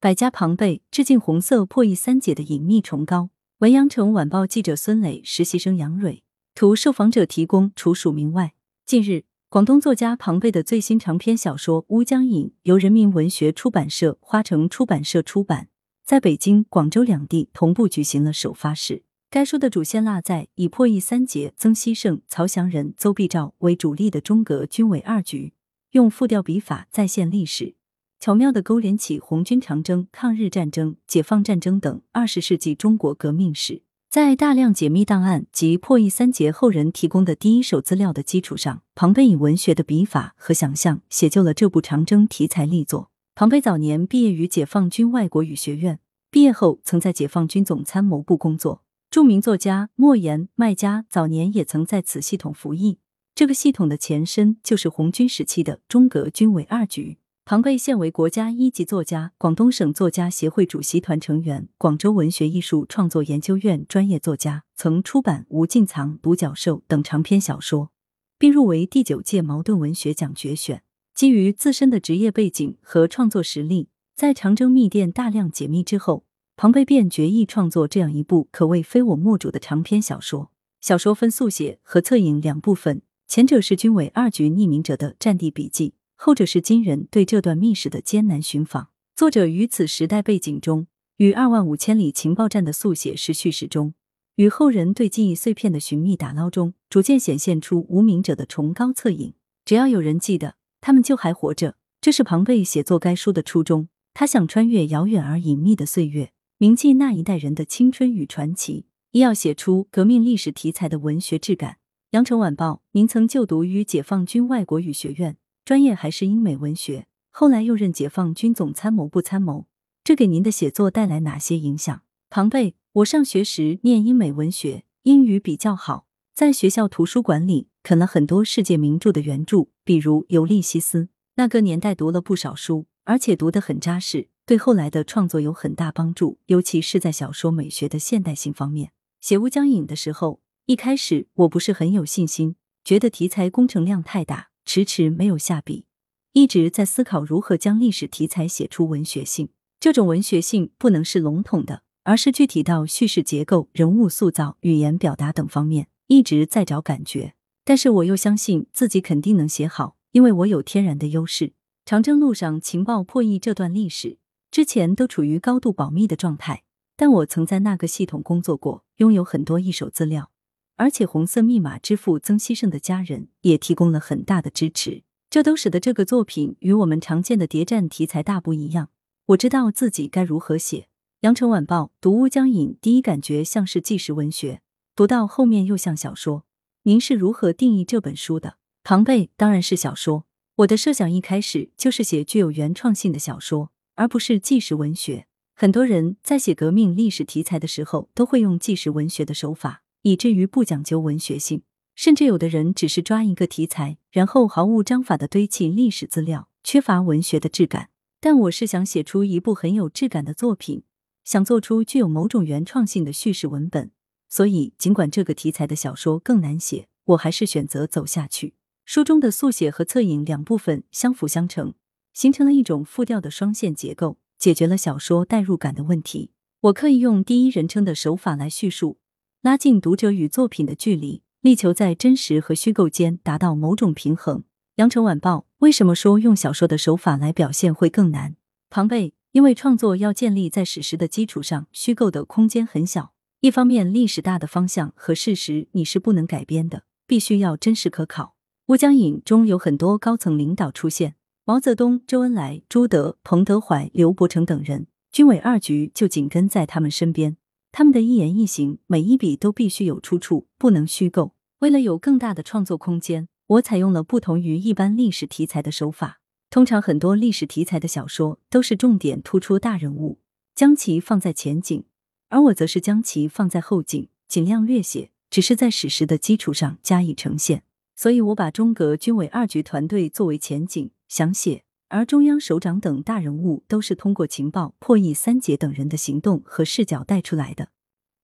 百家庞贝致敬红色破译三姐的隐秘崇高。文阳城晚报记者孙磊，实习生杨蕊图，受访者提供，除署名外。近日，广东作家庞贝的最新长篇小说《乌江引》由人民文学出版社、花城出版社出版，在北京、广州两地同步举行了首发式。该书的主线落在以破译三杰曾希圣、曹祥仁、邹必照为主力的中革军委二局，用复调笔法再现历史。巧妙地勾连起红军长征、抗日战争、解放战争等二十世纪中国革命史，在大量解密档案及破译三杰后人提供的第一手资料的基础上，庞贝以文学的笔法和想象写就了这部长征题材力作。庞贝早年毕业于解放军外国语学院，毕业后曾在解放军总参谋部工作。著名作家莫言、麦家早年也曾在此系统服役。这个系统的前身就是红军时期的中革军委二局。庞贝现为国家一级作家，广东省作家协会主席团成员，广州文学艺术创作研究院专业作家，曾出版《无尽藏》《独角兽》等长篇小说，并入围第九届茅盾文学奖决选。基于自身的职业背景和创作实力，在长征密电大量解密之后，庞贝便决意创作这样一部可谓非我莫属的长篇小说。小说分速写和策影两部分，前者是军委二局匿名者的战地笔记。后者是今人对这段密室的艰难寻访。作者于此时代背景中，与二万五千里情报站的速写式叙事中，与后人对记忆碎片的寻觅打捞中，逐渐显现出无名者的崇高侧影。只要有人记得，他们就还活着。这是庞贝写作该书的初衷。他想穿越遥远而隐秘的岁月，铭记那一代人的青春与传奇，亦要写出革命历史题材的文学质感。羊城晚报，您曾就读于解放军外国语学院。专业还是英美文学，后来又任解放军总参谋部参谋，这给您的写作带来哪些影响？庞贝，我上学时念英美文学，英语比较好，在学校图书馆里啃了很多世界名著的原著，比如《尤利西斯》。那个年代读了不少书，而且读得很扎实，对后来的创作有很大帮助，尤其是在小说美学的现代性方面。写《乌江引》的时候，一开始我不是很有信心，觉得题材工程量太大。迟迟没有下笔，一直在思考如何将历史题材写出文学性。这种文学性不能是笼统的，而是具体到叙事结构、人物塑造、语言表达等方面，一直在找感觉。但是我又相信自己肯定能写好，因为我有天然的优势。长征路上情报破译这段历史之前都处于高度保密的状态，但我曾在那个系统工作过，拥有很多一手资料。而且，红色密码之父曾希圣的家人也提供了很大的支持，这都使得这个作品与我们常见的谍战题材大不一样。我知道自己该如何写。羊城晚报读《乌江引》，第一感觉像是纪实文学，读到后面又像小说。您是如何定义这本书的？庞贝当然是小说。我的设想一开始就是写具有原创性的小说，而不是纪实文学。很多人在写革命历史题材的时候，都会用纪实文学的手法。以至于不讲究文学性，甚至有的人只是抓一个题材，然后毫无章法的堆砌历史资料，缺乏文学的质感。但我是想写出一部很有质感的作品，想做出具有某种原创性的叙事文本。所以，尽管这个题材的小说更难写，我还是选择走下去。书中的速写和侧影两部分相辅相成，形成了一种复调的双线结构，解决了小说代入感的问题。我刻意用第一人称的手法来叙述。拉近读者与作品的距离，力求在真实和虚构间达到某种平衡。羊城晚报为什么说用小说的手法来表现会更难？庞贝，因为创作要建立在史实的基础上，虚构的空间很小。一方面，历史大的方向和事实你是不能改编的，必须要真实可考。乌江引中有很多高层领导出现，毛泽东、周恩来、朱德、彭德怀、刘伯承等人，军委二局就紧跟在他们身边。他们的一言一行，每一笔都必须有出处，不能虚构。为了有更大的创作空间，我采用了不同于一般历史题材的手法。通常很多历史题材的小说都是重点突出大人物，将其放在前景，而我则是将其放在后景，尽量略写，只是在史实的基础上加以呈现。所以，我把中革军委二局团队作为前景，想写。而中央首长等大人物都是通过情报、破译三杰等人的行动和视角带出来的。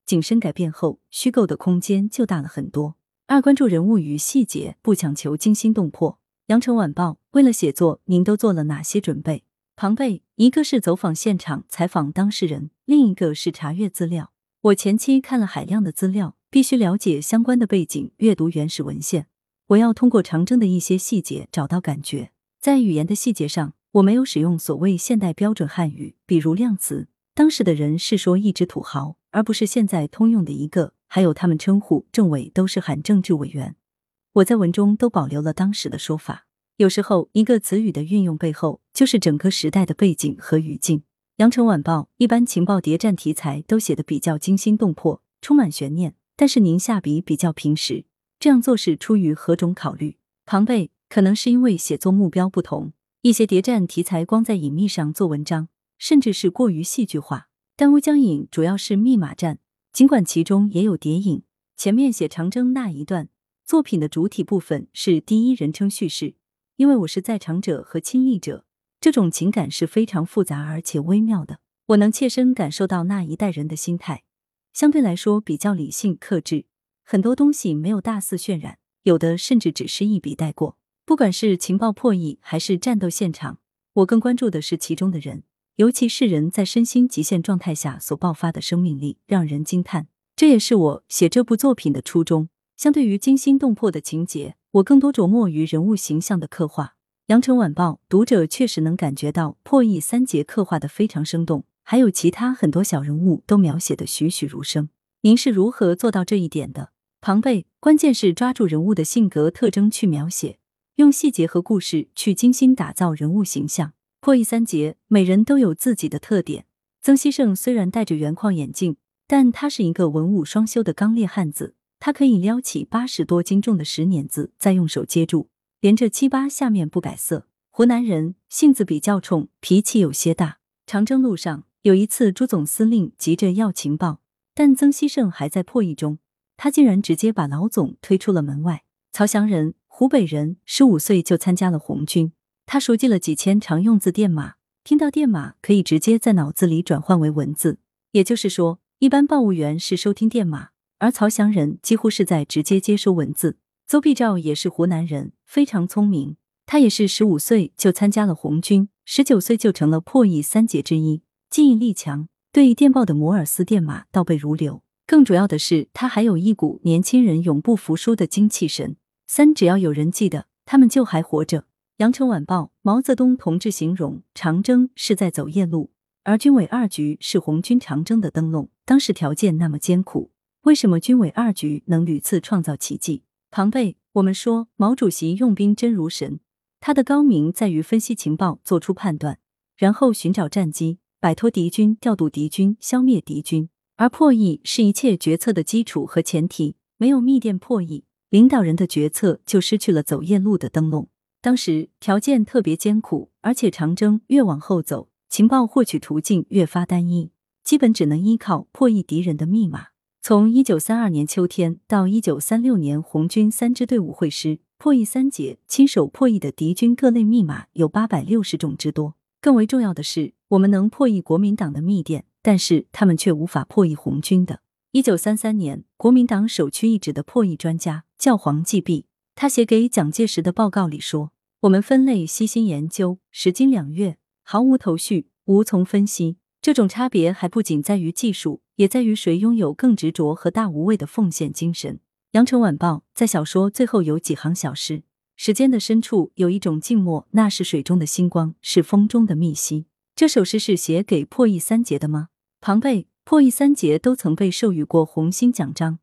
景深改变后，虚构的空间就大了很多。二、关注人物与细节，不强求惊心动魄。羊城晚报为了写作，您都做了哪些准备？庞贝，一个是走访现场采访当事人，另一个是查阅资料。我前期看了海量的资料，必须了解相关的背景，阅读原始文献。我要通过长征的一些细节找到感觉。在语言的细节上，我没有使用所谓现代标准汉语，比如量词。当时的人是说一只土豪，而不是现在通用的一个。还有他们称呼政委都是喊政治委员。我在文中都保留了当时的说法。有时候，一个词语的运用背后，就是整个时代的背景和语境。羊城晚报一般情报谍战题材都写得比较惊心动魄，充满悬念，但是您下笔比较平实，这样做是出于何种考虑？庞贝，可能是因为写作目标不同，一些谍战题材光在隐秘上做文章，甚至是过于戏剧化。但乌江引主要是密码战，尽管其中也有谍影。前面写长征那一段作品的主体部分是第一人称叙事。因为我是在场者和亲历者，这种情感是非常复杂而且微妙的。我能切身感受到那一代人的心态，相对来说比较理性克制，很多东西没有大肆渲染，有的甚至只是一笔带过。不管是情报破译还是战斗现场，我更关注的是其中的人，尤其是人在身心极限状态下所爆发的生命力，让人惊叹。这也是我写这部作品的初衷。相对于惊心动魄的情节。我更多琢磨于人物形象的刻画，《羊城晚报》读者确实能感觉到破译三节刻画的非常生动，还有其他很多小人物都描写的栩栩如生。您是如何做到这一点的？庞贝，关键是抓住人物的性格特征去描写，用细节和故事去精心打造人物形象。破译三节，每人都有自己的特点。曾希圣虽然戴着圆框眼镜，但他是一个文武双修的刚烈汉子。他可以撩起八十多斤重的石碾子，再用手接住，连着七八下面不改色。湖南人性子比较冲，脾气有些大。长征路上有一次，朱总司令急着要情报，但曾希圣还在破译中，他竟然直接把老总推出了门外。曹祥人，湖北人，十五岁就参加了红军，他熟记了几千常用字电码，听到电码可以直接在脑子里转换为文字。也就是说，一般报务员是收听电码。而曹祥人几乎是在直接接收文字。邹必照也是湖南人，非常聪明。他也是十五岁就参加了红军，十九岁就成了破译三杰之一，记忆力强，对电报的摩尔斯电码倒背如流。更主要的是，他还有一股年轻人永不服输的精气神。三，只要有人记得，他们就还活着。羊城晚报毛泽东同志形容长征是在走夜路，而军委二局是红军长征的灯笼。当时条件那么艰苦。为什么军委二局能屡次创造奇迹？庞贝，我们说毛主席用兵真如神，他的高明在于分析情报，做出判断，然后寻找战机，摆脱敌军，调度敌军，消灭敌军。而破译是一切决策的基础和前提，没有密电破译，领导人的决策就失去了走夜路的灯笼。当时条件特别艰苦，而且长征越往后走，情报获取途径越发单一，基本只能依靠破译敌人的密码。从一九三二年秋天到一九三六年红军三支队伍会师，破译三杰，亲手破译的敌军各类密码有八百六十种之多。更为重要的是，我们能破译国民党的密电，但是他们却无法破译红军的。一九三三年，国民党首屈一指的破译专家教皇祭毕，他写给蒋介石的报告里说：“我们分类悉心研究，时经两月，毫无头绪，无从分析。这种差别还不仅在于技术。”也在于谁拥有更执着和大无畏的奉献精神。羊城晚报在小说最后有几行小诗：时间的深处有一种静默，那是水中的星光，是风中的密息。这首诗是写给破译三杰的吗？庞贝，破译三杰都曾被授予过红星奖章，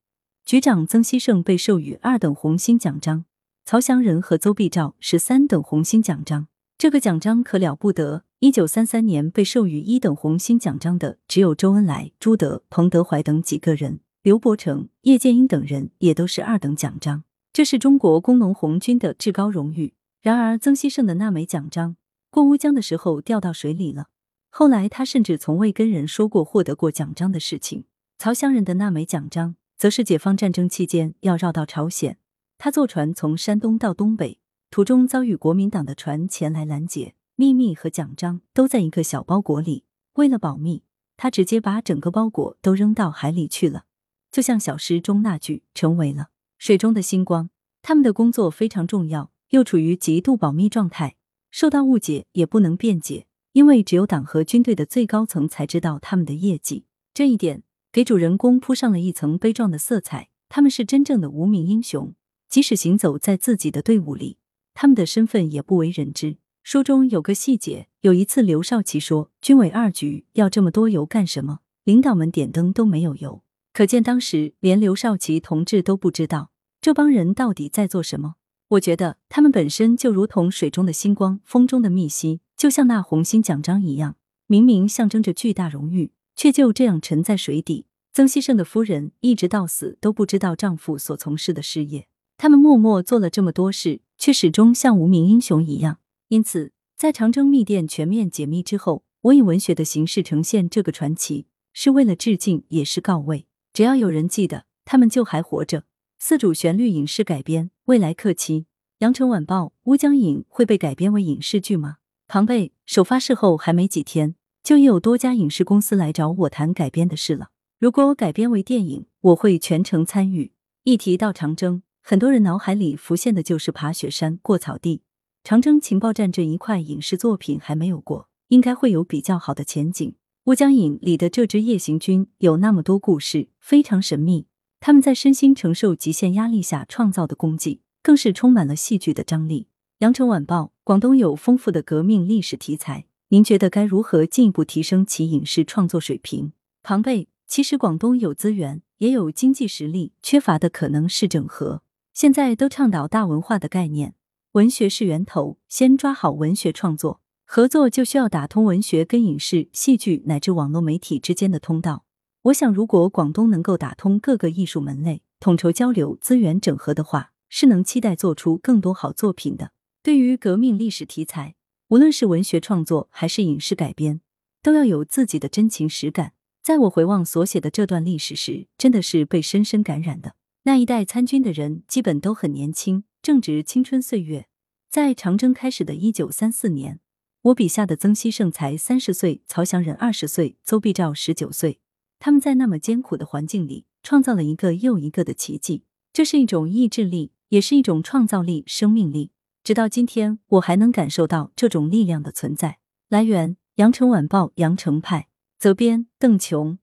局长曾希圣被授予二等红星奖章，曹祥仁和邹必照是三等红星奖章。这个奖章可了不得。一九三三年被授予一等红星奖章的只有周恩来、朱德、彭德怀等几个人，刘伯承、叶剑英等人也都是二等奖章。这是中国工农红军的至高荣誉。然而，曾希圣的那枚奖章过乌江的时候掉到水里了。后来，他甚至从未跟人说过获得过奖章的事情。曹乡人的那枚奖章，则是解放战争期间要绕到朝鲜，他坐船从山东到东北，途中遭遇国民党的船前来拦截。秘密和奖章都在一个小包裹里，为了保密，他直接把整个包裹都扔到海里去了。就像小诗中那句，成为了水中的星光。他们的工作非常重要，又处于极度保密状态，受到误解也不能辩解，因为只有党和军队的最高层才知道他们的业绩。这一点给主人公铺上了一层悲壮的色彩。他们是真正的无名英雄，即使行走在自己的队伍里，他们的身份也不为人知。书中有个细节，有一次刘少奇说：“军委二局要这么多油干什么？领导们点灯都没有油。”可见当时连刘少奇同志都不知道这帮人到底在做什么。我觉得他们本身就如同水中的星光，风中的密溪，就像那红星奖章一样，明明象征着巨大荣誉，却就这样沉在水底。曾希圣的夫人一直到死都不知道丈夫所从事的事业，他们默默做了这么多事，却始终像无名英雄一样。因此，在长征密电全面解密之后，我以文学的形式呈现这个传奇，是为了致敬，也是告慰。只要有人记得，他们就还活着。四主旋律影视改编，未来客期。羊城晚报乌江影会被改编为影视剧吗？庞贝首发事后还没几天，就有多家影视公司来找我谈改编的事了。如果改编为电影，我会全程参与。一提到长征，很多人脑海里浮现的就是爬雪山、过草地。长征情报站这一块影视作品还没有过，应该会有比较好的前景。乌江影里的这支夜行军有那么多故事，非常神秘。他们在身心承受极限压力下创造的功绩，更是充满了戏剧的张力。羊城晚报，广东有丰富的革命历史题材，您觉得该如何进一步提升其影视创作水平？庞贝。其实广东有资源，也有经济实力，缺乏的可能是整合。现在都倡导大文化的概念，文学是源头，先抓好文学创作，合作就需要打通文学跟影视、戏剧乃至网络媒体之间的通道。我想，如果广东能够打通各个艺术门类，统筹交流、资源整合的话，是能期待做出更多好作品的。对于革命历史题材，无论是文学创作还是影视改编，都要有自己的真情实感。在我回望所写的这段历史时，真的是被深深感染的。那一代参军的人基本都很年轻，正值青春岁月。在长征开始的一九三四年，我笔下的曾希圣才三十岁，曹祥仁二十岁，邹碧照十九岁。他们在那么艰苦的环境里，创造了一个又一个的奇迹。这是一种意志力，也是一种创造力、生命力。直到今天，我还能感受到这种力量的存在。来源：羊城晚报·羊城派。责编：邓琼。